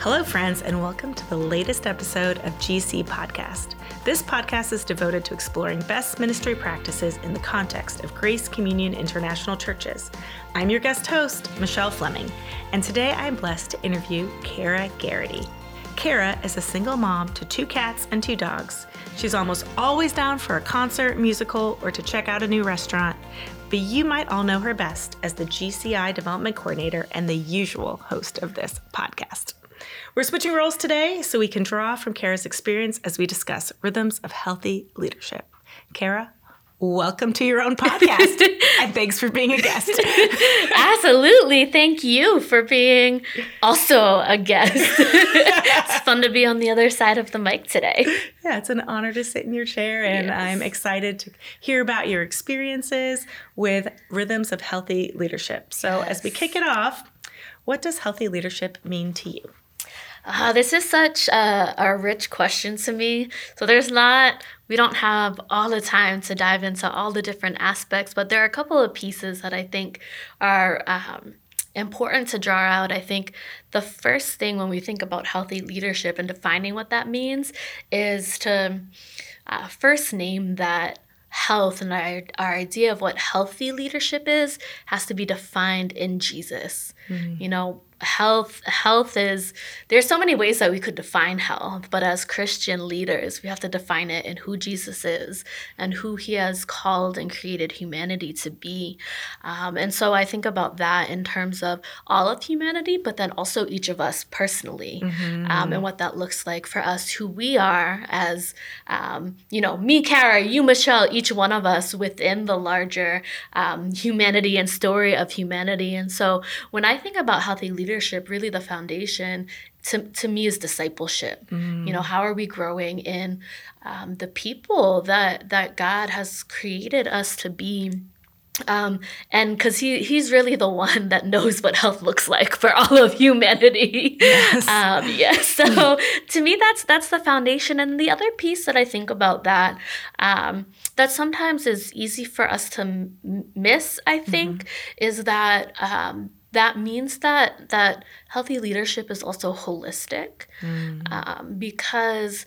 Hello, friends, and welcome to the latest episode of GC Podcast. This podcast is devoted to exploring best ministry practices in the context of Grace Communion International Churches. I'm your guest host, Michelle Fleming, and today I'm blessed to interview Cara Garrity. Cara is a single mom to two cats and two dogs. She's almost always down for a concert, musical, or to check out a new restaurant, but you might all know her best as the GCI Development Coordinator and the usual host of this podcast. We're switching roles today so we can draw from Cara's experience as we discuss rhythms of healthy leadership. Cara, welcome to your own podcast and thanks for being a guest. Absolutely. Thank you for being also a guest. it's fun to be on the other side of the mic today. Yeah, it's an honor to sit in your chair, and yes. I'm excited to hear about your experiences with rhythms of healthy leadership. So, yes. as we kick it off, what does healthy leadership mean to you? Uh, this is such a, a rich question to me. So there's not, we don't have all the time to dive into all the different aspects, but there are a couple of pieces that I think are um, important to draw out. I think the first thing when we think about healthy leadership and defining what that means is to uh, first name that health and our, our idea of what healthy leadership is has to be defined in Jesus. Mm-hmm. You know, health health is there's so many ways that we could define health but as christian leaders we have to define it in who jesus is and who he has called and created humanity to be um, and so i think about that in terms of all of humanity but then also each of us personally mm-hmm. um, and what that looks like for us who we are as um, you know me Cara you michelle each one of us within the larger um, humanity and story of humanity and so when i think about healthy leadership leadership, really the foundation to, to me is discipleship. Mm. You know, how are we growing in um, the people that that God has created us to be? Um, and because he he's really the one that knows what health looks like for all of humanity. Yes. Um, yes. So to me, that's that's the foundation. And the other piece that I think about that um, that sometimes is easy for us to m- miss, I think, mm-hmm. is that um, that means that that healthy leadership is also holistic mm. um, because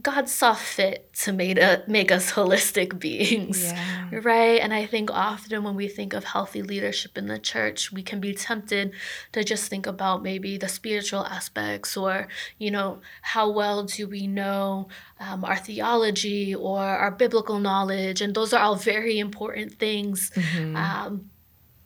God saw fit to make, a, make us holistic beings, yeah. right? And I think often when we think of healthy leadership in the church, we can be tempted to just think about maybe the spiritual aspects or, you know, how well do we know um, our theology or our biblical knowledge? And those are all very important things. Mm-hmm. Um,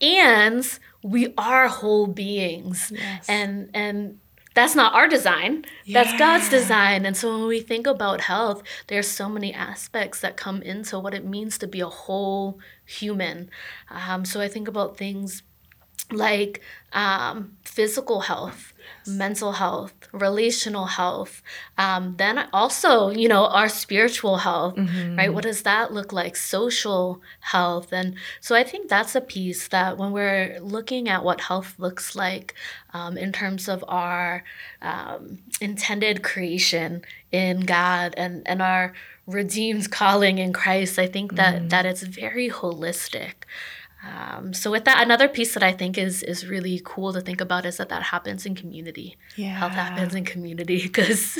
and we are whole beings yes. and and that's not our design yeah. that's god's design and so when we think about health there's so many aspects that come into what it means to be a whole human um, so i think about things like um, physical health mental health, relational health, um, then also, you know, our spiritual health, mm-hmm. right? What does that look like? Social health. And so I think that's a piece that when we're looking at what health looks like um, in terms of our um, intended creation in God and, and our redeemed calling in Christ, I think that, mm-hmm. that it's very holistic. Um, so with that, another piece that I think is is really cool to think about is that that happens in community. Yeah. Health happens in community because,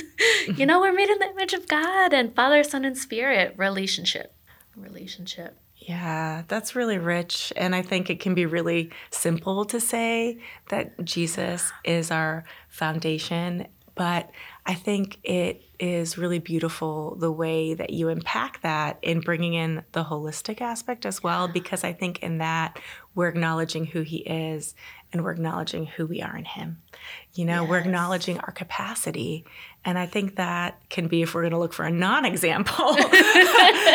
you know, we're made in the image of God and Father, Son, and Spirit. Relationship, relationship. Yeah, that's really rich. And I think it can be really simple to say that Jesus is our foundation. But I think it is really beautiful the way that you impact that in bringing in the holistic aspect as well, because I think in that we're acknowledging who he is and we're acknowledging who we are in him. You know, yes. we're acknowledging our capacity. And I think that can be, if we're going to look for a non example,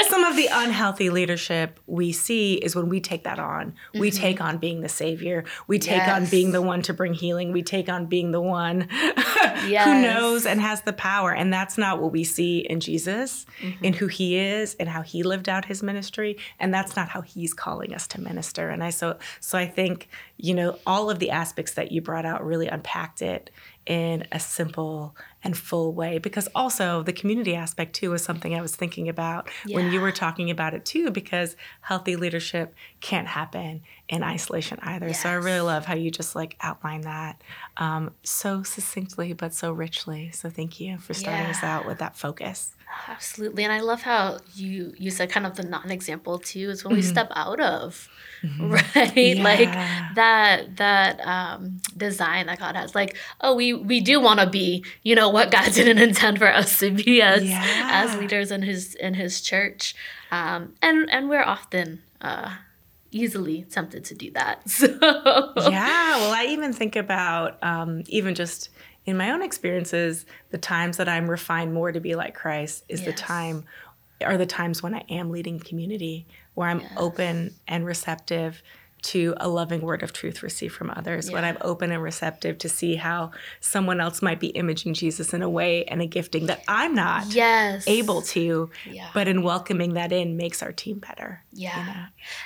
some of the unhealthy leadership we see is when we take that on. Mm-hmm. We take on being the savior, we take yes. on being the one to bring healing, we take on being the one yes. who knows and has the power. And that's not what we see in Jesus, mm-hmm. in who he is and how he lived out his ministry. And that's not how he's calling us to minister. And I so so I think you know, all of the aspects that you brought out really unpacked it in a simple and full way because also the community aspect too was something I was thinking about yeah. when you were talking about it too because healthy leadership can't happen in isolation either. Yes. So I really love how you just like outline that um, so succinctly but so richly. So thank you for starting yeah. us out with that focus. Absolutely. And I love how you you said kind of the non-example too is when mm-hmm. we step out of mm-hmm. right yeah. like that that um design that God has like oh we we do want to be you know what God didn't intend for us to be as yeah. as leaders in his in his church um and and we're often uh easily tempted to do that so yeah well I even think about um even just in my own experiences, the times that I'm refined more to be like Christ is yes. the time are the times when I am leading community, where I'm yes. open and receptive to a loving word of truth received from others, yeah. when I'm open and receptive to see how someone else might be imaging Jesus in a way and a gifting that I'm not yes. able to, yeah. but in welcoming that in makes our team better. Yeah. You know?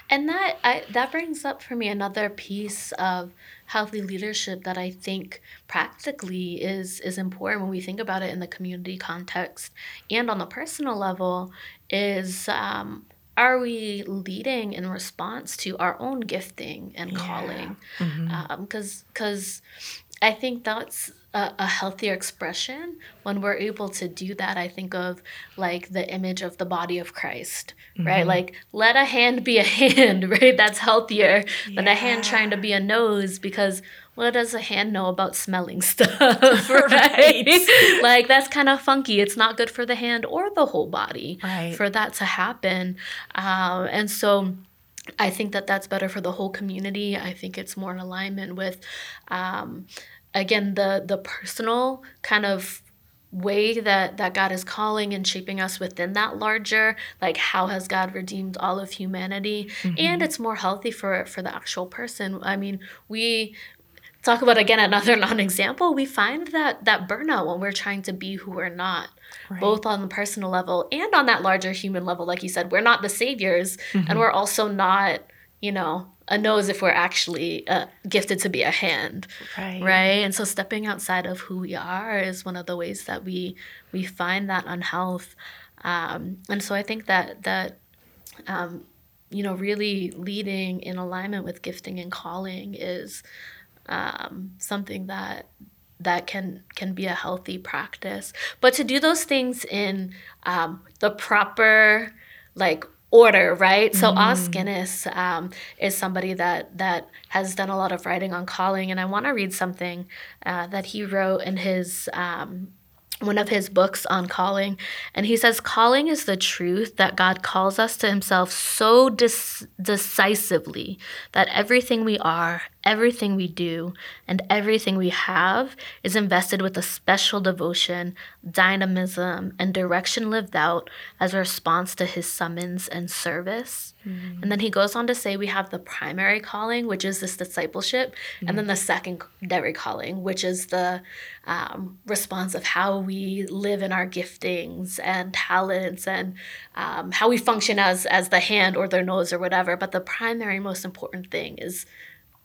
And that I, that brings up for me another piece of healthy leadership that I think practically is is important when we think about it in the community context and on the personal level is um, are we leading in response to our own gifting and yeah. calling because mm-hmm. um, because i think that's a, a, healthier expression when we're able to do that i think of like the image of the body of christ mm-hmm. right like let a hand be a hand right that's healthier yeah. than a hand trying to be a nose because what does a hand know about smelling stuff, right? like that's kind of funky. It's not good for the hand or the whole body right. for that to happen. Um, and so I think that that's better for the whole community. I think it's more in alignment with, um, again, the the personal kind of way that that God is calling and shaping us within that larger like how has God redeemed all of humanity mm-hmm. and it's more healthy for for the actual person I mean we talk about again another non-example we find that that burnout when we're trying to be who we're not right. both on the personal level and on that larger human level. Like you said we're not the saviors mm-hmm. and we're also not you know a nose if we're actually uh, gifted to be a hand. Right. Right? And so stepping outside of who we are is one of the ways that we we find that unhealth. Um, and so i think that that um, you know really leading in alignment with gifting and calling is um, something that that can can be a healthy practice. But to do those things in um, the proper like order right? So mm. os guinness um, is somebody that that has done a lot of writing on calling and i want to read something uh, that he wrote in his um, one of his books on calling. And he says calling is the truth that god calls us to himself so dis- decisively that everything we are everything we do and everything we have is invested with a special devotion dynamism and direction lived out as a response to his summons and service Mm-hmm. And then he goes on to say we have the primary calling, which is this discipleship, mm-hmm. and then the secondary calling, which is the um, response of how we live in our giftings and talents and um, how we function as as the hand or the nose or whatever. But the primary, most important thing is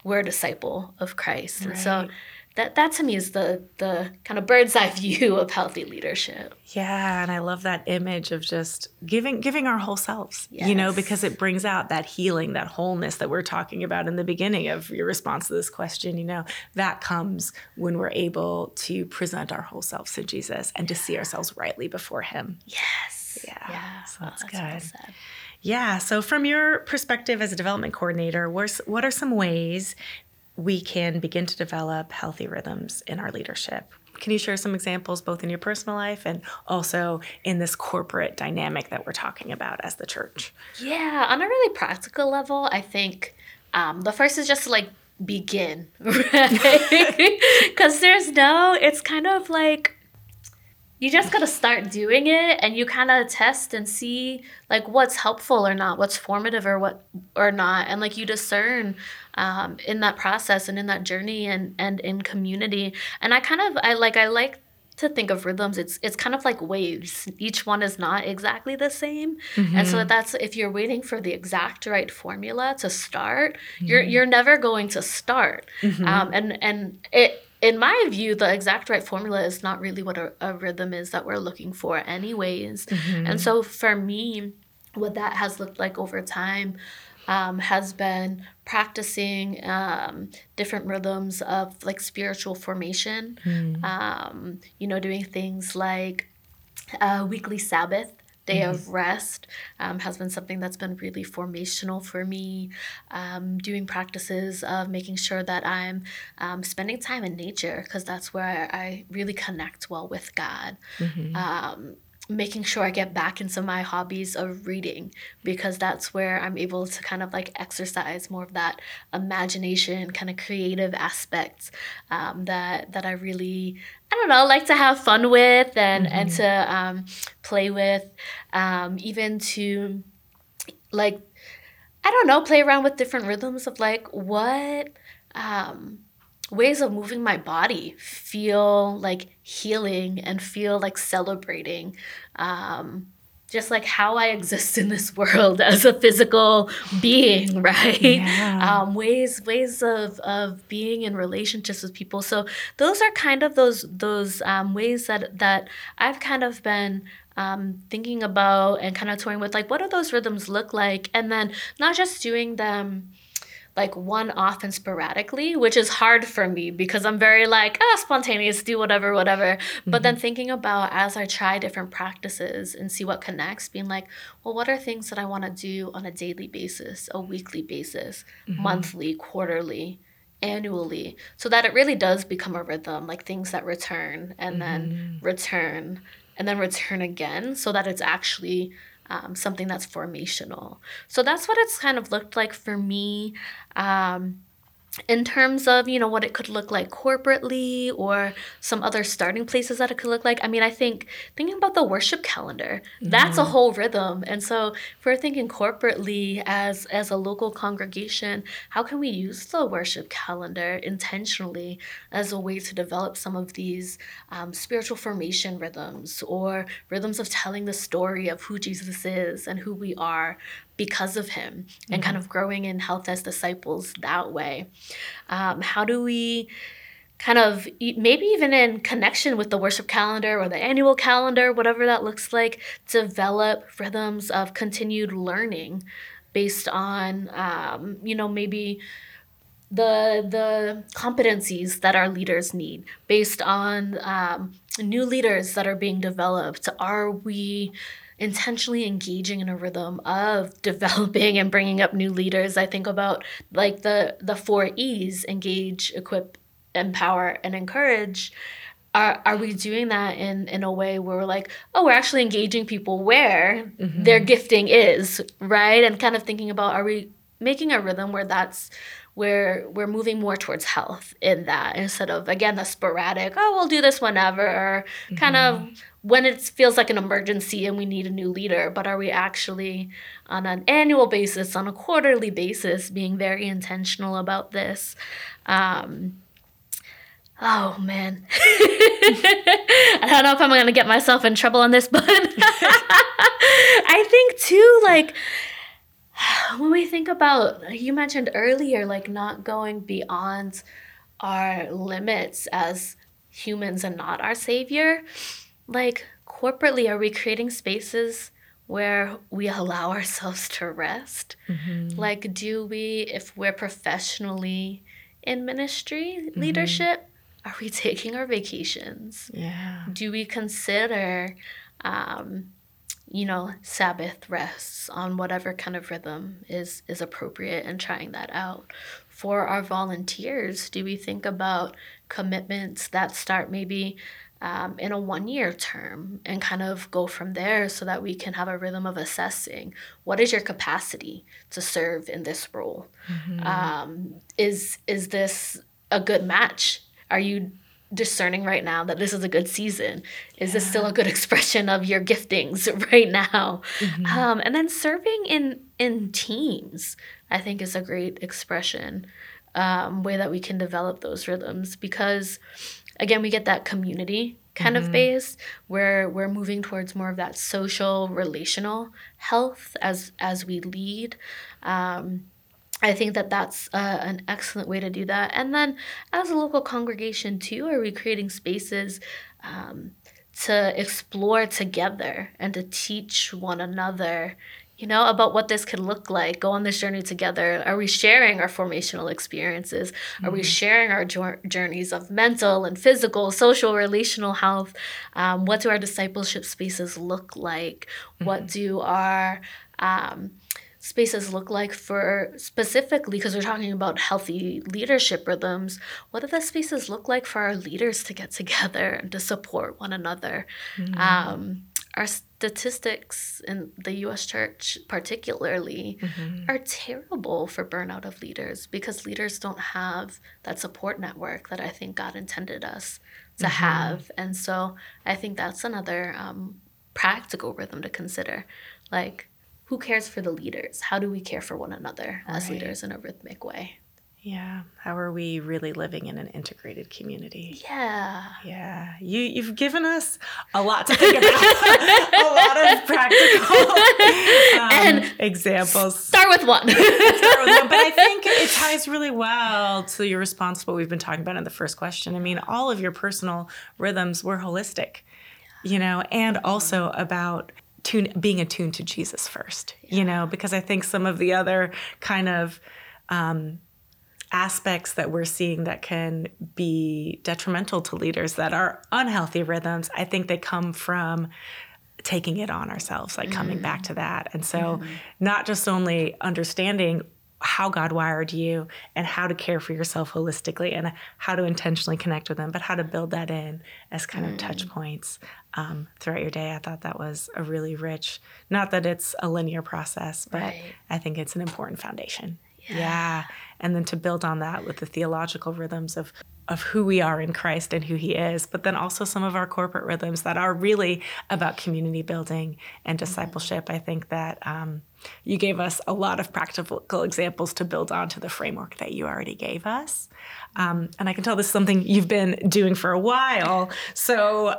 we're a disciple of Christ, right. and so that that to me is the the kind of bird's eye view of healthy leadership. Yeah, and I love that image of just giving giving our whole selves. Yes. You know, because it brings out that healing, that wholeness that we're talking about in the beginning of your response to this question, you know, that comes when we're able to present our whole selves to Jesus and to see ourselves rightly before him. Yes. Yeah. yeah. So that's, that's good. Well yeah. So, from your perspective as a development coordinator, what are some ways we can begin to develop healthy rhythms in our leadership. Can you share some examples both in your personal life and also in this corporate dynamic that we're talking about as the church? Yeah, on a really practical level, I think um, the first is just to like begin, right? Because there's no, it's kind of like you just gotta start doing it and you kind of test and see like what's helpful or not what's formative or what or not and like you discern um, in that process and in that journey and and in community and i kind of i like i like to think of rhythms, it's it's kind of like waves. Each one is not exactly the same, mm-hmm. and so mm-hmm. that's if you're waiting for the exact right formula to start, mm-hmm. you're you're never going to start. Mm-hmm. Um, and and it in my view, the exact right formula is not really what a, a rhythm is that we're looking for, anyways. Mm-hmm. And so for me, what that has looked like over time um, has been practicing um, different rhythms of like spiritual formation. Mm. Um, you know, doing things like a weekly Sabbath day mm-hmm. of rest um, has been something that's been really formational for me. Um, doing practices of making sure that I'm um, spending time in nature because that's where I really connect well with God. Mm-hmm. Making sure I get back into my hobbies of reading because that's where I'm able to kind of like exercise more of that imagination, kind of creative aspects um, that that I really I don't know like to have fun with and mm-hmm. and to um, play with, um, even to like I don't know play around with different rhythms of like what um, ways of moving my body feel like healing and feel like celebrating um, just like how I exist in this world as a physical being, right? Yeah. Um, ways ways of of being in relationships with people. So those are kind of those those um, ways that that I've kind of been um, thinking about and kind of toying with, like what do those rhythms look like, and then not just doing them like one off and sporadically, which is hard for me because I'm very like, ah, spontaneous, do whatever, whatever. Mm-hmm. But then mm-hmm. thinking about as I try different practices and see what connects, being like, well, what are things that I want to do on a daily basis, a weekly basis, mm-hmm. monthly, quarterly? annually so that it really does become a rhythm like things that return and mm-hmm. then return and then return again so that it's actually um, something that's formational. So that's what it's kind of looked like for me. Um, in terms of you know what it could look like corporately or some other starting places that it could look like. I mean i think thinking about the worship calendar that's mm-hmm. a whole rhythm. And so if we're thinking corporately as as a local congregation how can we use the worship calendar intentionally as a way to develop some of these um, spiritual formation rhythms or rhythms of telling the story of who jesus is and who we are because of him and mm-hmm. kind of growing in health as disciples that way. Um, how do we kind of maybe even in connection with the worship calendar or the annual calendar, whatever that looks like, develop rhythms of continued learning based on, um, you know, maybe the the competencies that our leaders need based on um, new leaders that are being developed are we intentionally engaging in a rhythm of developing and bringing up new leaders i think about like the the four e's engage equip empower and encourage are, are we doing that in, in a way where we're like, oh, we're actually engaging people where mm-hmm. their gifting is, right? And kind of thinking about, are we making a rhythm where that's where we're moving more towards health in that instead of again the sporadic oh we'll do this whenever mm-hmm. kind of when it feels like an emergency and we need a new leader, but are we actually on an annual basis, on a quarterly basis, being very intentional about this? Um, oh man. I don't know if I'm going to get myself in trouble on this, but I think too, like, when we think about, you mentioned earlier, like not going beyond our limits as humans and not our savior like corporately are we creating spaces where we allow ourselves to rest mm-hmm. like do we if we're professionally in ministry mm-hmm. leadership are we taking our vacations yeah do we consider um, you know sabbath rests on whatever kind of rhythm is is appropriate and trying that out. For our volunteers do we think about commitments that start maybe um, in a one year term and kind of go from there so that we can have a rhythm of assessing what is your capacity to serve in this role? Mm-hmm. um, is is this a good match? Are you discerning right now that this is a good season is yeah. this still a good expression of your giftings right now mm-hmm. um, and then serving in in teams i think is a great expression um, way that we can develop those rhythms because again we get that community kind mm-hmm. of base where we're moving towards more of that social relational health as as we lead um, I think that that's uh, an excellent way to do that. And then, as a local congregation, too, are we creating spaces um, to explore together and to teach one another you know, about what this could look like, go on this journey together. Are we sharing our formational experiences? Are mm-hmm. we sharing our journeys of mental and physical, social, relational health? Um, what do our discipleship spaces look like? Mm-hmm. What do our um, spaces look like for specifically because we're talking about healthy leadership rhythms what do the spaces look like for our leaders to get together and to support one another mm-hmm. um, our statistics in the US church, particularly, mm-hmm. are terrible for burnout of leaders because leaders don't have that support network that I think God intended us to mm-hmm. have. And so I think that's another um, practical rhythm to consider. Like, who cares for the leaders? How do we care for one another as leaders in a rhythmic way? Yeah. How are we really living in an integrated community? Yeah. Yeah. You you've given us a lot to think about. a lot of practical um, and examples. Start with one. start with one. But I think it ties really well to your response to what we've been talking about in the first question. I mean, all of your personal rhythms were holistic, you know, and also about tune being attuned to Jesus first, yeah. you know, because I think some of the other kind of um, aspects that we're seeing that can be detrimental to leaders that are unhealthy rhythms, I think they come from taking it on ourselves, like coming mm back to that. And so, mm not just only understanding how God wired you and how to care for yourself holistically and how to intentionally connect with them, but how to build that in as kind mm of touch mm. points um, throughout your day. I thought that was a really rich, not that it's a linear process, but right. I think it's an important foundation. Yeah. yeah. And then to build on that with the theological rhythms of of who we are in Christ and who he is, but then also some of our corporate rhythms that are really about community building and mm-hmm. discipleship. Mm-hmm. I think that um, you gave us a lot of practical examples to build onto the framework that you already gave us. Um, and I can tell this is something you've been doing for a while. So,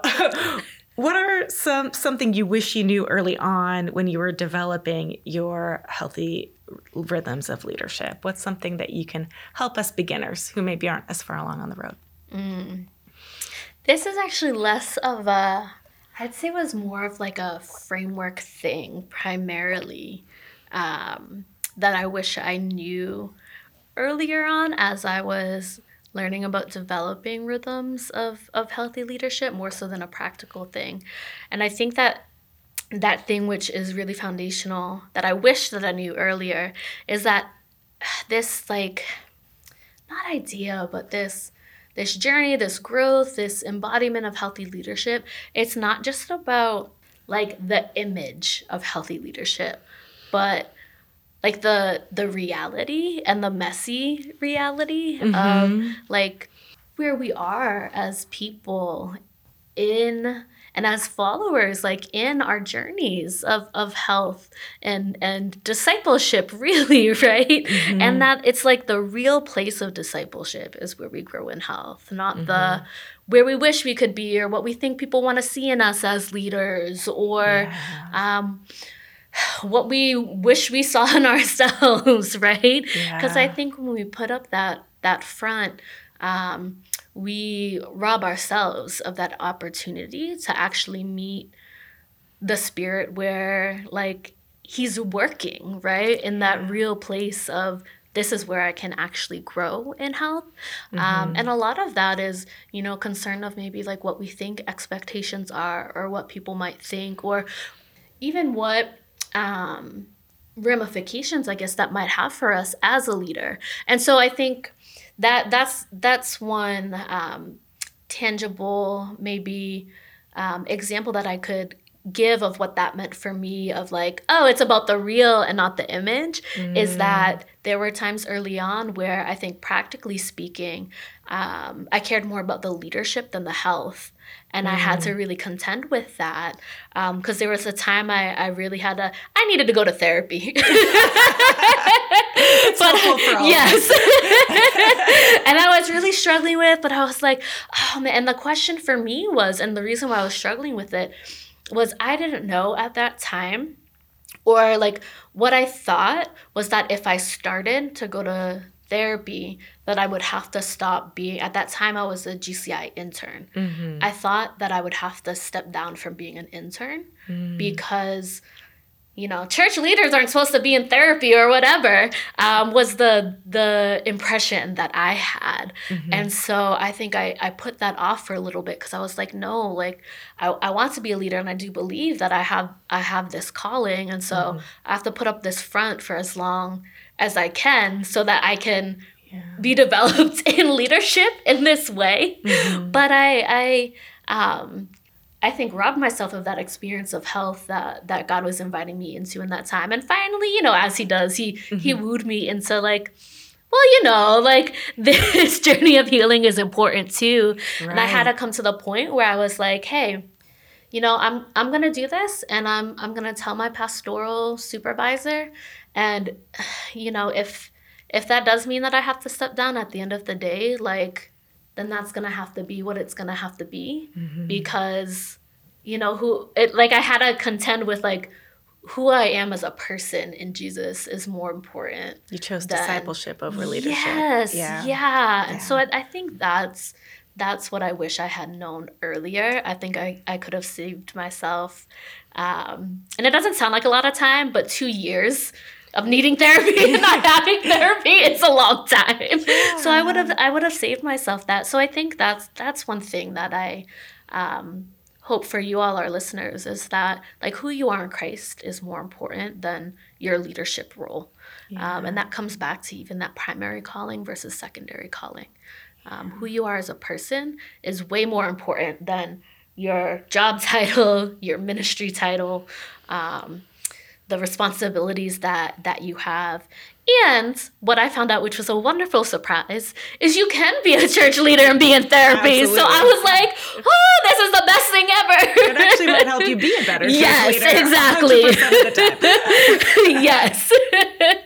what are some something you wish you knew early on when you were developing your healthy rhythms of leadership? What's something that you can help us beginners who maybe aren't as far along on the road? Mm. This is actually less of a, I'd say it was more of like a framework thing primarily um, that I wish I knew earlier on as I was learning about developing rhythms of, of healthy leadership more so than a practical thing. And I think that that thing which is really foundational that I wish that I knew earlier is that this like not idea but this this journey, this growth, this embodiment of healthy leadership, it's not just about like the image of healthy leadership, but like the the reality and the messy reality mm-hmm. of like where we are as people in and as followers like in our journeys of, of health and and discipleship really right mm-hmm. and that it's like the real place of discipleship is where we grow in health not mm-hmm. the where we wish we could be or what we think people want to see in us as leaders or yeah. um, what we wish we saw in ourselves right because yeah. i think when we put up that that front um, we rob ourselves of that opportunity to actually meet the spirit where like he's working right in that real place of this is where I can actually grow in health. Um, mm-hmm. Um, and a lot of that is, you know, concern of maybe like what we think expectations are or what people might think or even what um, ramifications, I guess, that might have for us as a leader. And so I think that that's that's one um, tangible maybe um, example that I could give of what that meant for me of like oh it's about the real and not the image mm. is that there were times early on where i think practically speaking um, i cared more about the leadership than the health and mm. I had to mm. really contend with that because um, there was a time I, I really had to I needed to go to therapy. but yes. and I was really struggling with, but I was like, oh man. And the question for me was, and the reason why I was struggling with it was I didn't know at that time, or like what I thought was that if I started to go to therapy, that I would have to stop being, at that time, I was a GCI intern. Mm-hmm. I thought that I would have to step down from being an intern mm. because you know church leaders aren't supposed to be in therapy or whatever um, was the the impression that i had mm-hmm. and so i think I, I put that off for a little bit because i was like no like I, I want to be a leader and i do believe that i have i have this calling and so mm-hmm. i have to put up this front for as long as i can so that i can yeah. be developed in leadership in this way mm-hmm. but i i um I think robbed myself of that experience of health that that God was inviting me into in that time. And finally, you know, as he does, he mm-hmm. he wooed me into like well, you know, like this journey of healing is important too. Right. And I had to come to the point where I was like, hey, you know, I'm I'm going to do this and I'm I'm going to tell my pastoral supervisor and you know, if if that does mean that I have to step down at the end of the day, like then that's gonna have to be what it's gonna have to be mm-hmm. because you know who it like I had to contend with like who I am as a person in Jesus is more important. You chose than, discipleship over leadership. Yes, yeah, yeah. yeah. and so I, I think that's that's what I wish I had known earlier. I think I, I could have saved myself. Um, and it doesn't sound like a lot of time, but two years of needing therapy and not having therapy it's a long time. Yeah. so i would have i would have saved myself that. So i think that's that's one thing that i um, hope for you all our listeners is that like who you are in christ is more important than your leadership role. Yeah. um, and that comes back to even that primary calling versus secondary calling. Um, who you are as a person is way more important than your job title your ministry title um, the responsibilities that that you have and what I found out, which was a wonderful surprise, is you can be a church leader and be in therapy. Absolutely. So I was like, oh, this is the best thing ever. It actually might help you be a better church yes, leader. Exactly. yes.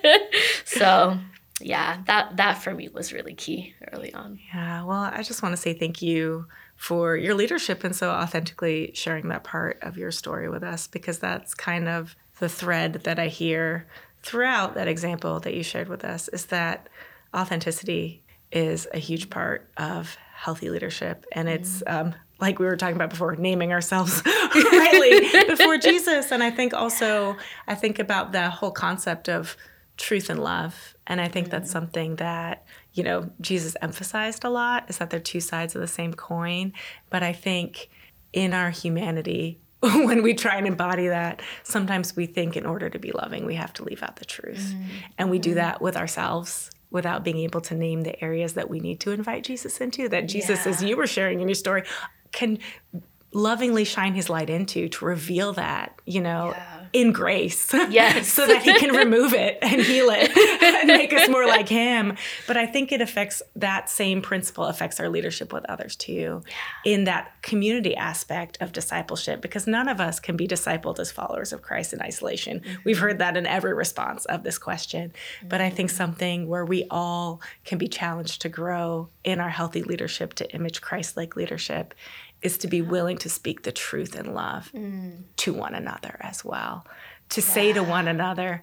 so yeah, that that for me was really key early on. Yeah. Well, I just want to say thank you for your leadership and so authentically sharing that part of your story with us because that's kind of the thread that I hear throughout that example that you shared with us is that authenticity is a huge part of healthy leadership. And it's um, like we were talking about before, naming ourselves rightly before Jesus. And I think also, I think about the whole concept of truth and love. And I think mm-hmm. that's something that, you know, Jesus emphasized a lot is that they're two sides of the same coin. But I think in our humanity, when we try and embody that, sometimes we think in order to be loving, we have to leave out the truth. Mm-hmm. And we do mm-hmm. that with ourselves without being able to name the areas that we need to invite Jesus into, that Jesus, yeah. as you were sharing in your story, can lovingly shine his light into to reveal that, you know, yeah in grace. Yes. so that he can remove it and heal it and make us more like him. But I think it affects that same principle affects our leadership with others too yeah. in that community aspect of discipleship because none of us can be discipled as followers of Christ in isolation. Mm-hmm. We've heard that in every response of this question. Mm-hmm. But I think mm-hmm. something where we all can be challenged to grow in our healthy leadership to image Christ-like leadership is to be willing to speak the truth in love mm. to one another as well. To yeah. say to one another,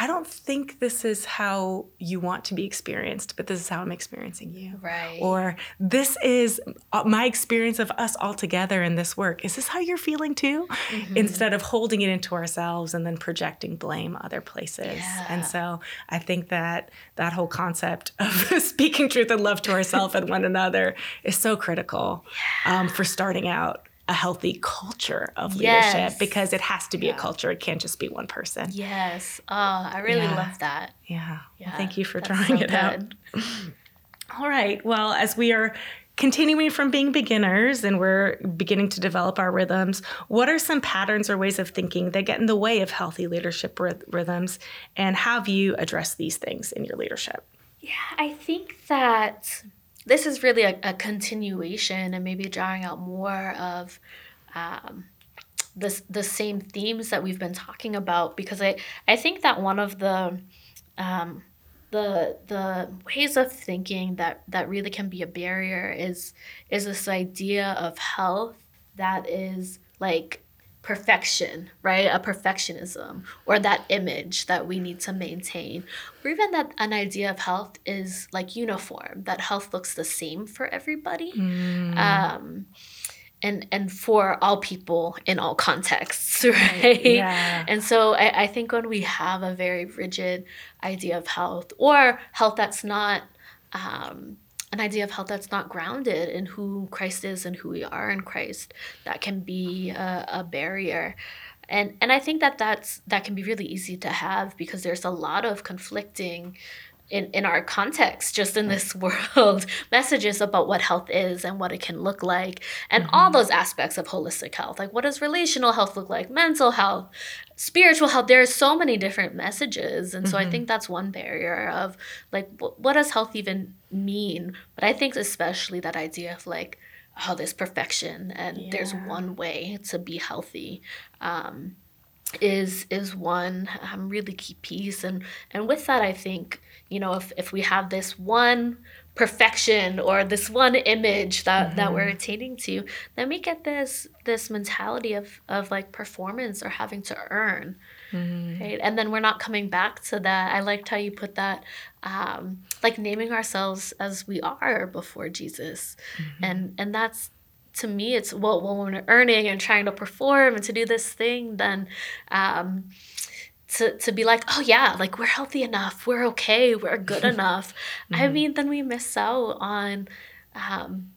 I don't think this is how you want to be experienced, but this is how I'm experiencing you. Right. Or this is uh, my experience of us all together in this work. Is this how you're feeling too? Mm-hmm. Instead of holding it into ourselves and then projecting blame other places. Yeah. And so I think that that whole concept of speaking truth and love to ourselves and one another is so critical yeah. um, for starting out a healthy culture of leadership yes. because it has to be yeah. a culture. It can't just be one person. Yes. Oh, I really yeah. love that. Yeah. yeah. Well, thank you for drawing so it good. out. All right. Well, as we are continuing from being beginners and we're beginning to develop our rhythms, what are some patterns or ways of thinking that get in the way of healthy leadership rhythms? And how have you addressed these things in your leadership? Yeah, I think that this is really a, a continuation and maybe drawing out more of um, the, the same themes that we've been talking about because I, I think that one of the um, the the ways of thinking that that really can be a barrier is is this idea of health that is like perfection, right? A perfectionism or that image that we need to maintain. Or even that an idea of health is like uniform, that health looks the same for everybody. Mm. Um, and and for all people in all contexts, right? Yeah. And so I, I think when we have a very rigid idea of health or health that's not um, an idea of health that's not grounded in who Christ is and who we are in Christ, that can be a, a barrier. And and I think that that's that can be really easy to have because there's a lot of conflicting in, in our context, just in this world, messages about what health is and what it can look like, and mm-hmm. all those aspects of holistic health. Like, what does relational health look like? Mental health, spiritual health. There are so many different messages. And so mm-hmm. I think that's one barrier of like, what does health even mean? But I think especially that idea of like, oh, there's perfection and yeah. there's one way to be healthy. Um, is is one um, really key piece and and with that i think you know if, if we have this one perfection or this one image that, mm-hmm. that we're attaining to then we get this this mentality of of like performance or having to earn mm-hmm. right and then we're not coming back to that i liked how you put that um, like naming ourselves as we are before jesus mm-hmm. and and that's to me it's well, when we're earning and trying to perform and to do this thing then um, to, to be like oh yeah like we're healthy enough we're okay we're good enough mm-hmm. i mean then we miss out on um,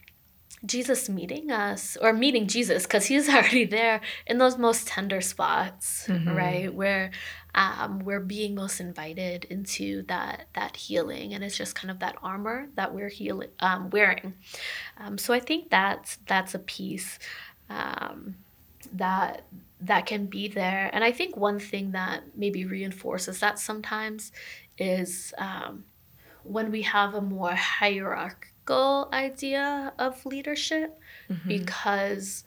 jesus meeting us or meeting jesus because he's already there in those most tender spots mm-hmm. right where um, we're being most invited into that that healing and it's just kind of that armor that we're healing um, wearing um, so i think that's that's a piece um, that that can be there and i think one thing that maybe reinforces that sometimes is um, when we have a more hierarchical idea of leadership mm-hmm. because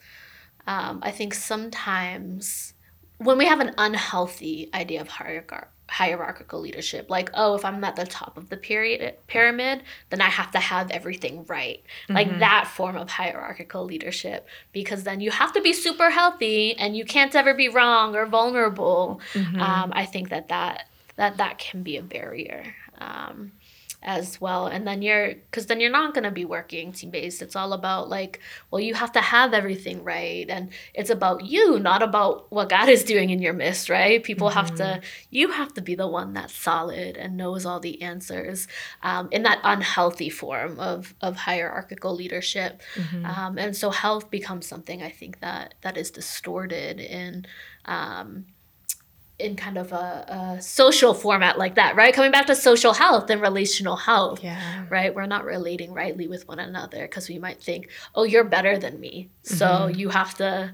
um, i think sometimes when we have an unhealthy idea of hierarchy hierarchical leadership like oh if i'm at the top of the period pyramid then i have to have everything right mm-hmm. like that form of hierarchical leadership because then you have to be super healthy and you can't ever be wrong or vulnerable mm-hmm. um, i think that that that that can be a barrier um, as well and then you're because then you're not going to be working team based it's all about like well you have to have everything right and it's about you not about what god is doing in your midst right people mm-hmm. have to mm-hmm. you have to be the one that's solid and knows all the answers um, in that unhealthy form of of hierarchical leadership mm-hmm. um, and so health becomes something i think that that is distorted in um, in kind of a, a, social format like that, right? Coming back to social health and relational health, yeah. right? We're not relating rightly with one another because we might think, oh, you're better than me. So mm-hmm. you have to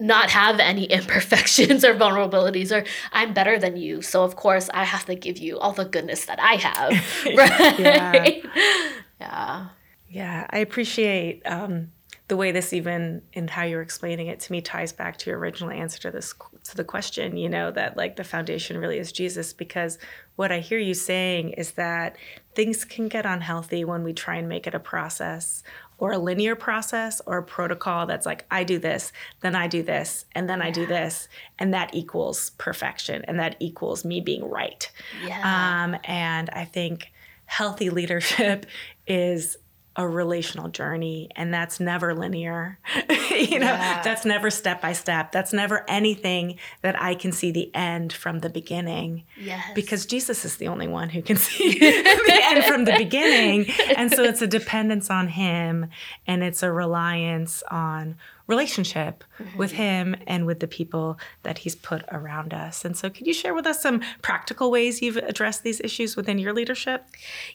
not have any imperfections or vulnerabilities, or I'm better than you. So, of course, I have to give you all the goodness that I have, right? yeah. yeah. Yeah. I appreciate. Um, the way this even and how you're explaining it to me ties back to your original answer to this to the question you know that like the foundation really is jesus because what i hear you saying is that things can get unhealthy when we try and make it a process or a linear process or a protocol that's like i do this then i do this and then yeah. i do this and that equals perfection and that equals me being right yeah. um, and i think healthy leadership is a relational journey and that's never linear you know yeah. that's never step by step that's never anything that i can see the end from the beginning yes. because jesus is the only one who can see the end from the beginning and so it's a dependence on him and it's a reliance on relationship mm-hmm. with him and with the people that he's put around us and so could you share with us some practical ways you've addressed these issues within your leadership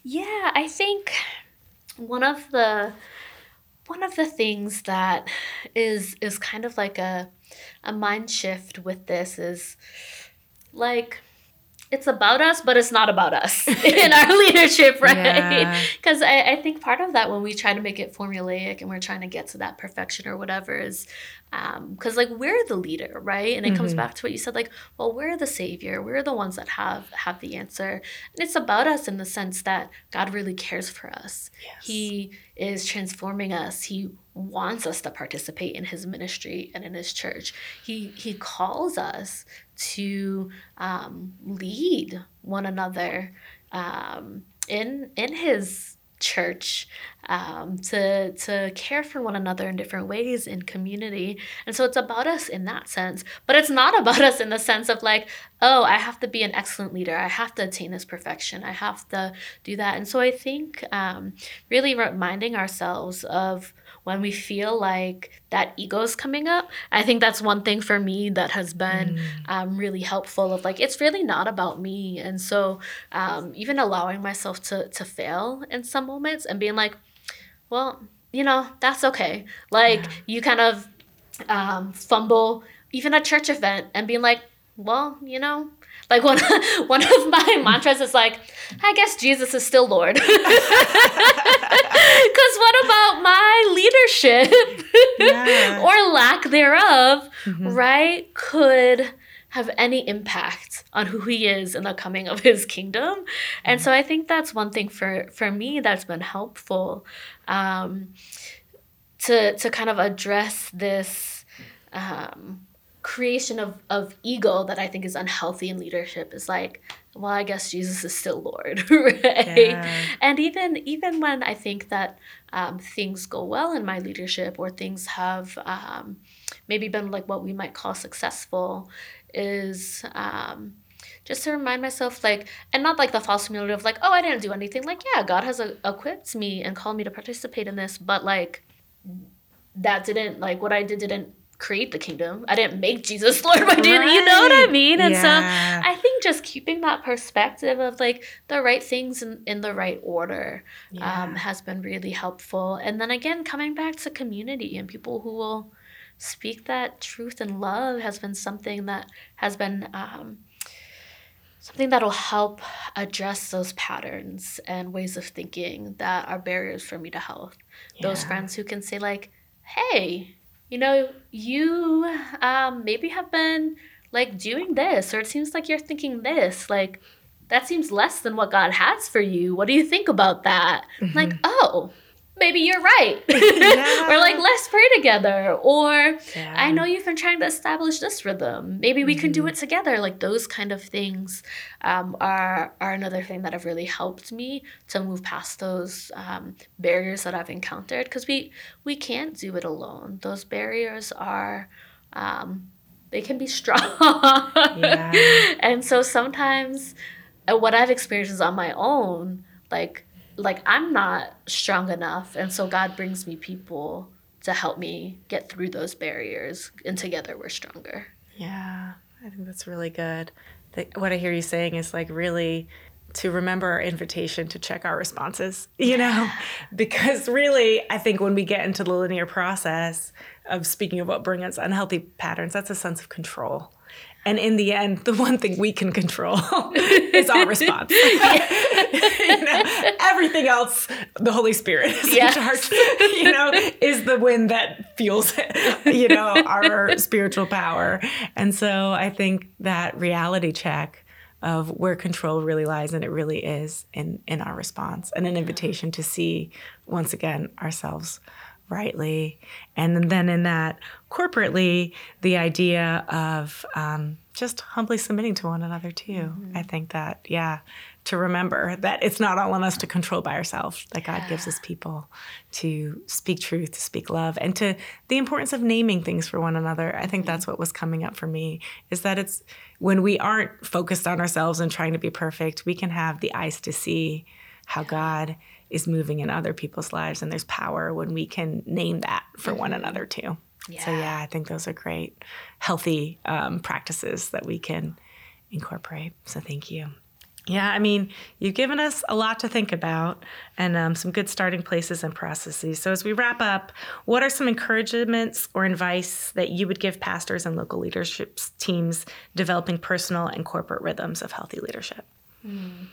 yeah i think one of the one of the things that is is kind of like a a mind shift with this is like it's about us, but it's not about us in our leadership, right? Because yeah. I, I think part of that when we try to make it formulaic and we're trying to get to that perfection or whatever is because um, like we're the leader, right? And it mm-hmm. comes back to what you said, like, well, we're the savior, we're the ones that have have the answer, and it's about us in the sense that God really cares for us. Yes. He is transforming us. He wants us to participate in His ministry and in His church. He He calls us to um, lead one another um, in in his church um, to to care for one another in different ways in community. And so it's about us in that sense but it's not about us in the sense of like oh i have to be an excellent leader. I have to attain this perfection. I have to do that. And so i think um, really reminding ourselves of when we feel like that ego is coming up i think that's one thing for me that has been mm. um, really helpful of like it's really not about me and so um, even allowing myself to to fail in some moments and being like well you know that's okay like yeah. you kind of um, fumble even a church event and being like well you know like one one of my mantras is like, I guess Jesus is still Lord. Because what about my leadership yeah. or lack thereof, mm-hmm. right? Could have any impact on who he is in the coming of his kingdom. And mm-hmm. so I think that's one thing for for me that's been helpful um, to to kind of address this um, creation of, of ego that I think is unhealthy in leadership is like, well, I guess Jesus is still Lord, right? Yeah. And even even when I think that um, things go well in my leadership or things have um, maybe been like what we might call successful, is um, just to remind myself like and not like the false humility of like oh i didn't do anything like yeah god has a- equipped me and called me to participate in this but like that didn't like what i did didn't create the kingdom. I didn't make Jesus Lord doing right. you know what I mean? And yeah. so I think just keeping that perspective of like the right things in, in the right order yeah. um, has been really helpful. And then again, coming back to community and people who will speak that truth and love has been something that has been um, something that'll help address those patterns and ways of thinking that are barriers for me to health. Yeah. Those friends who can say like, hey, you know, you um, maybe have been like doing this, or it seems like you're thinking this. Like, that seems less than what God has for you. What do you think about that? Mm-hmm. Like, oh, maybe you're right. Yeah. or like, let's pray together. Or yeah. I know you've been trying to establish this rhythm. Maybe we mm-hmm. can do mm-hmm. it together. Like those kind of things um, are are another thing that have really helped me to move past those um, barriers that I've encountered. Because we we can't do it alone. Those barriers are. Um, they can be strong. yeah. And so sometimes uh, what I've experienced is on my own, like like I'm not strong enough, and so God brings me people to help me get through those barriers, and together we're stronger. Yeah, I think that's really good. The, what I hear you saying is like really to remember our invitation to check our responses, you know, because really, I think when we get into the linear process of speaking about brings us unhealthy patterns, that's a sense of control. And in the end, the one thing we can control is our response. you know, everything else, the Holy Spirit is yes. in charge. You know, is the wind that fuels, you know, our spiritual power. And so I think that reality check of where control really lies, and it really is in in our response, and an invitation to see once again ourselves rightly. And then in that, corporately, the idea of um, just humbly submitting to one another, too. Mm-hmm. I think that, yeah, to remember that it's not all on us to control by ourselves, that God yeah. gives us people to speak truth, to speak love, and to the importance of naming things for one another. I think mm-hmm. that's what was coming up for me is that it's when we aren't focused on ourselves and trying to be perfect, we can have the eyes to see how God is moving in other people's lives and there's power when we can name that for mm-hmm. one another too yeah. so yeah i think those are great healthy um, practices that we can incorporate so thank you Yeah, I mean, you've given us a lot to think about and um, some good starting places and processes. So, as we wrap up, what are some encouragements or advice that you would give pastors and local leadership teams developing personal and corporate rhythms of healthy leadership? Mm.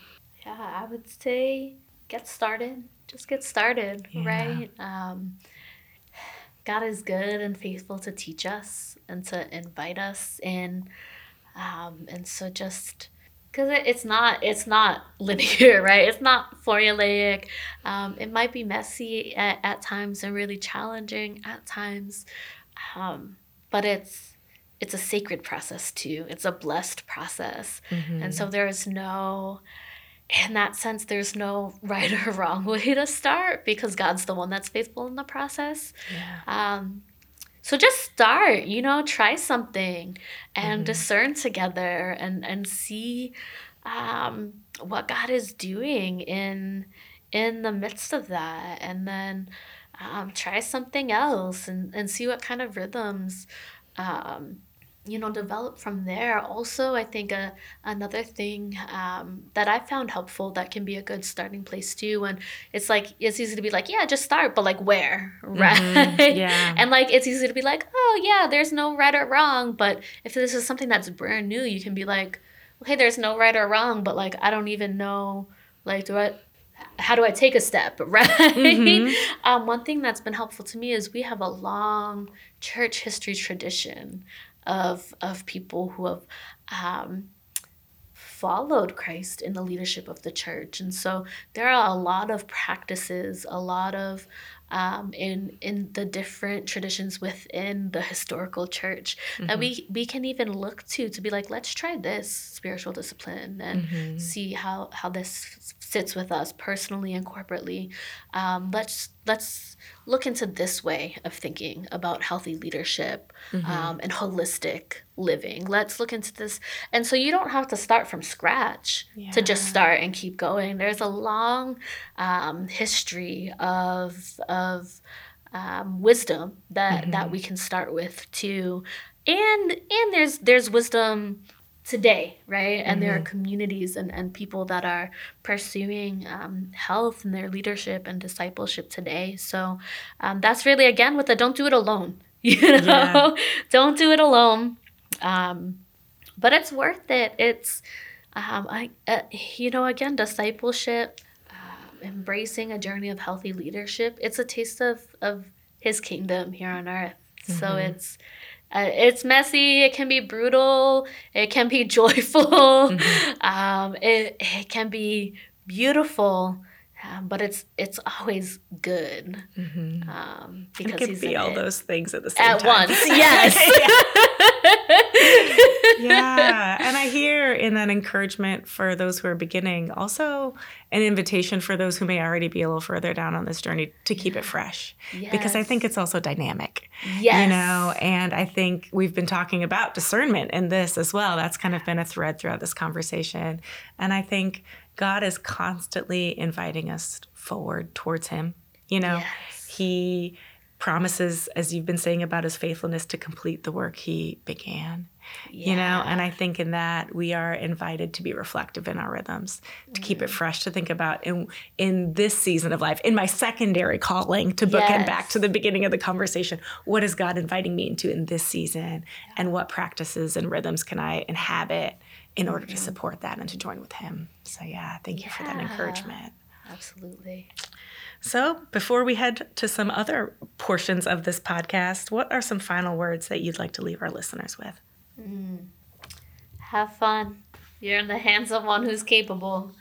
Yeah, I would say get started. Just get started, yeah. right? Um, God is good and faithful to teach us and to invite us in. Um, and so just because it, it's not it's not linear right it's not formulaic um, it might be messy at, at times and really challenging at times um, but it's it's a sacred process too it's a blessed process mm-hmm. and so there's no in that sense there's no right or wrong way to start because god's the one that's faithful in the process yeah. um, so just start, you know, try something and mm-hmm. discern together and and see um, what God is doing in in the midst of that, and then um, try something else and and see what kind of rhythms. Um, you know develop from there also i think a, another thing um, that i found helpful that can be a good starting place too and it's like it's easy to be like yeah just start but like where right mm-hmm. yeah and like it's easy to be like oh yeah there's no right or wrong but if this is something that's brand new you can be like hey there's no right or wrong but like i don't even know like do i how do I take a step, right? Mm-hmm. um, one thing that's been helpful to me is we have a long church history tradition of of people who have um, followed Christ in the leadership of the church, and so there are a lot of practices, a lot of um, in in the different traditions within the historical church mm-hmm. that we we can even look to to be like let's try this spiritual discipline and mm-hmm. see how how this sits with us personally and corporately um, let's let's look into this way of thinking about healthy leadership mm-hmm. um, and holistic living. Let's look into this. And so you don't have to start from scratch yeah. to just start and keep going. There's a long um, history of, of um, wisdom that, mm-hmm. that we can start with too. And, and there's, there's wisdom today, right? And mm-hmm. there are mm-hmm. communities and, and people that are pursuing um, health and their leadership and discipleship today. So um, that's really, again, with the don't do it alone. You know, yeah. don't do it alone. Um, but it's worth it. It's, um, I, uh, you know, again, discipleship, uh, embracing a journey of healthy leadership. It's a taste of, of his kingdom here on earth. Mm-hmm. So it's, uh, it's messy. It can be brutal. It can be joyful. Mm-hmm. Um, it it can be beautiful, um, but it's it's always good. Mm-hmm. Um, because it can be all it. those things at the same at time. At once, yes. yeah. And I hear in that encouragement for those who are beginning, also an invitation for those who may already be a little further down on this journey to keep it fresh. Yes. Because I think it's also dynamic. Yes. You know, and I think we've been talking about discernment in this as well. That's kind of been a thread throughout this conversation. And I think God is constantly inviting us forward towards Him. You know, yes. He promises, as you've been saying about his faithfulness to complete the work he began. Yeah. You know, and I think in that we are invited to be reflective in our rhythms, to mm. keep it mm. fresh, to think about in in this season of life, in my secondary calling, to bookend yes. back to the beginning of the conversation. What is God inviting me into in this season, and what practices and rhythms can I inhabit in order mm-hmm. to support that and to join with Him? So yeah, thank you yeah. for that encouragement. Absolutely. So, before we head to some other portions of this podcast, what are some final words that you'd like to leave our listeners with? Mm. Have fun. You're in the hands of one who's capable.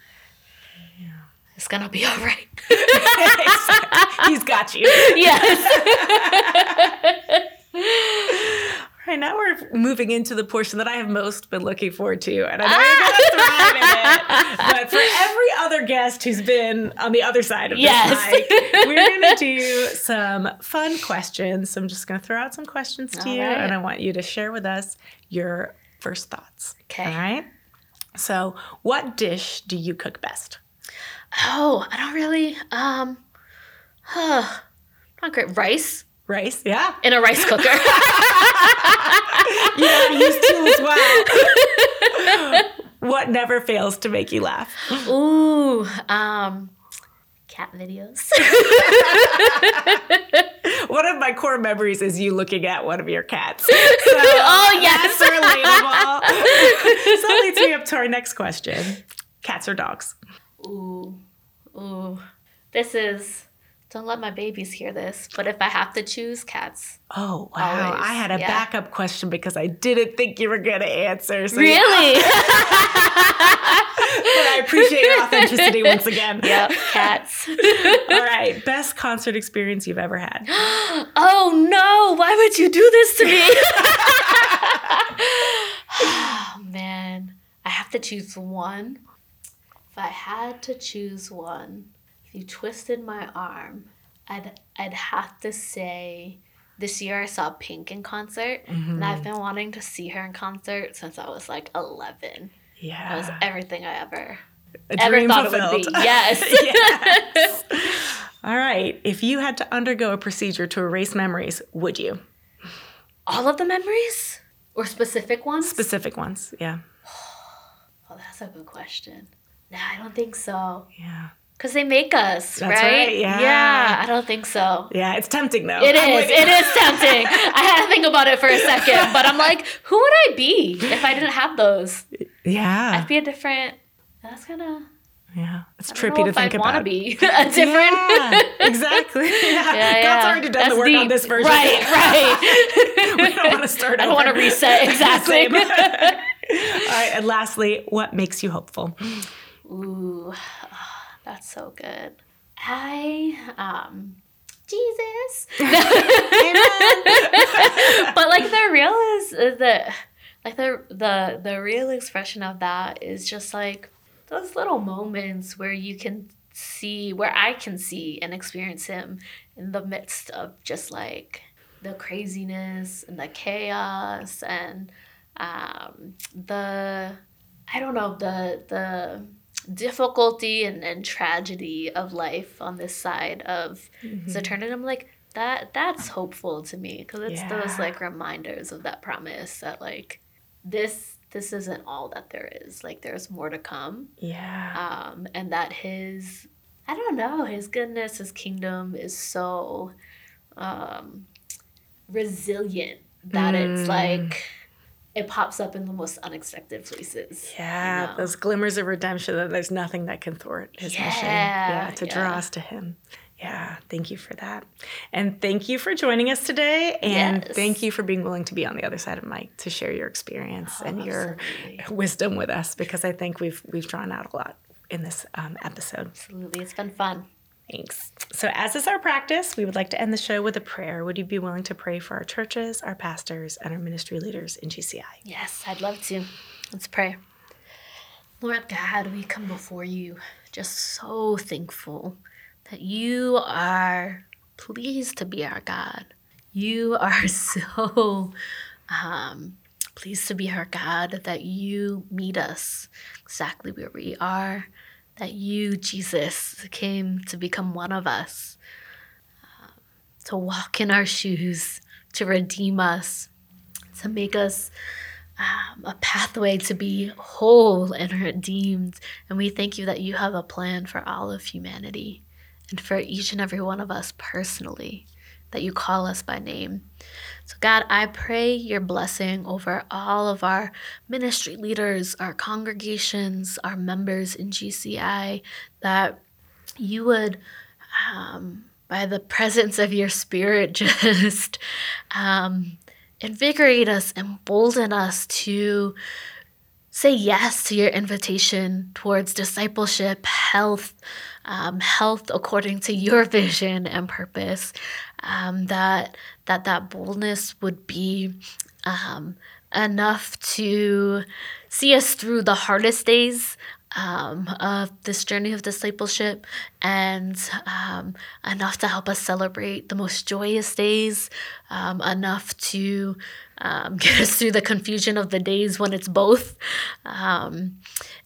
Yeah. It's gonna be all right. He's got you. Yes. All right, now we're moving into the portion that I have most been looking forward to, and I know you're gonna thrive in it. But for every other guest who's been on the other side of yes. this mic, we're gonna do some fun questions. So I'm just gonna throw out some questions to All you, right. and I want you to share with us your first thoughts. Okay. All right. So, what dish do you cook best? Oh, I don't really. Um, huh, not great. Rice. Rice, yeah. In a rice cooker. you gotta use tools well. what never fails to make you laugh? Ooh, um, cat videos. one of my core memories is you looking at one of your cats. So oh yes, that's relatable. so that leads me up to our next question: cats or dogs? Ooh, ooh. This is don't let my babies hear this, but if I have to choose, cats. Oh wow! Always, I had a yeah. backup question because I didn't think you were going to answer. So Really? but I appreciate your authenticity once again. yep, cats. All right, best concert experience you've ever had. oh no, why would you do this to me? oh man, I have to choose one. If I had to choose one, you twisted my arm, I'd I'd have to say this year I saw Pink in concert, and I've mm-hmm. been wanting to see her in concert since I was like 11. Yeah, That was everything I ever a ever thought it would be. Yes. Yes. All right, if you had to undergo a procedure to erase memories, would you? All of the memories or specific ones? Specific ones, yeah, oh, that's a good question. Nah, I don't think so. yeah, Cause they make us, right? right, yeah. Yeah, I don't think so. yeah. It's tempting though. It is. It is tempting. I had to think about it for a second, but I'm like, who would I be if I didn't have those? Yeah, I'd be a different. That's kind of. yeah. It's trippy to if think I'd want to about. be a different. Yeah, exactly. Yeah. Yeah, God's yeah. already done That's the work on this version. Right, right. we don't want to start. I don't want to reset exactly. All right, and lastly, what makes you hopeful? Ooh, that's so good. I um Jesus. but like the real is, is the like the the the real expression of that is just like those little moments where you can see where I can see and experience him in the midst of just like the craziness and the chaos and um, the I don't know the the difficulty and, and tragedy of life on this side of his eternity. I'm like that that's hopeful to me because it's those like reminders of that promise that like this this isn't all that there is like there's more to come Yeah. um, and that his I don't know his goodness his kingdom is so um, resilient that it's Mm. like it pops up in the most unexpected places. you Yeah, know? those glimmers of redemption that there's nothing that can thwart his mission. Yeah, Yeah, to draw us to him. Yeah, thank you for that. And thank you for joining us today. And Yes. thank you for being willing to be on the other side of mic to share your experience Oh, and your absolutely. wisdom with us because I think we've we've drawn out a lot in this um, episode. Absolutely, it's been fun. Thanks. So, as is our practice, we would like to end the show with a prayer. Would you be willing to pray for our churches, our pastors, and our ministry leaders in GCI? Yes, I'd love to. Let's pray. Lord God, we come before you just so thankful that you are pleased to be our God. You are so um, pleased to be our God that you meet us exactly where we are, that you, Jesus, came to become one of us, um, to walk in our shoes, to redeem us, to make us um, a pathway to be whole and redeemed. And we thank you that you have a plan for all of humanity and for each and every one of us personally, that you call us by name. So, God, I pray your blessing over all of our ministry leaders, our congregations, our members in GCI, that you would, um, by the presence of your spirit, just um, invigorate us, embolden us to say yes to your invitation towards discipleship, health, um, health according to your vision and purpose. Um, that that that boldness would be um, enough to see us through the hardest days um, of this journey of discipleship and um, enough to help us celebrate the most joyous days, um, enough to um, get us through the confusion of the days when it's both. Um,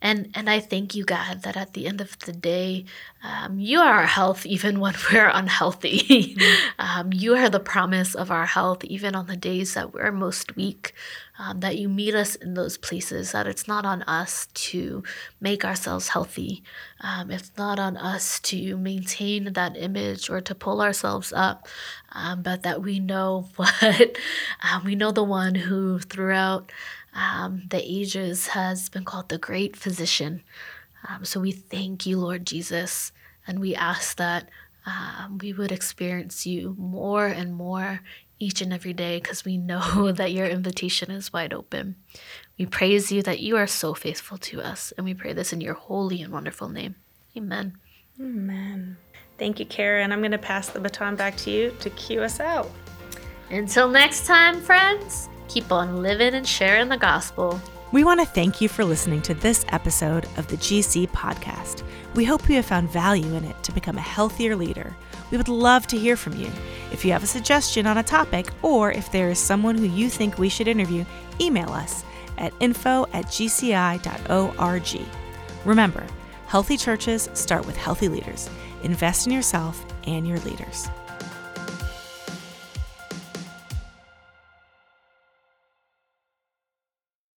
and and I thank you, God, that at the end of the day, um, you are our health even when we're unhealthy. um, you are the promise of our health even on the days that we're most weak. Um, that you meet us in those places. That it's not on us to make ourselves healthy. Um, it's not on us to maintain that image or to pull ourselves up, um, but that we know what um, we know the one who throughout um, the ages has been called the great physician. Um, so we thank you, Lord Jesus, and we ask that um, we would experience you more and more each and every day because we know that your invitation is wide open. We praise you that you are so faithful to us, and we pray this in your holy and wonderful name. Amen. Amen. Thank you, Cara. I'm going to pass the baton back to you to cue us out. Until next time, friends, keep on living and sharing the gospel. We want to thank you for listening to this episode of the GC podcast. We hope you have found value in it to become a healthier leader. We would love to hear from you. If you have a suggestion on a topic, or if there is someone who you think we should interview, email us at info at gci.org. Remember, healthy churches start with healthy leaders. Invest in yourself and your leaders.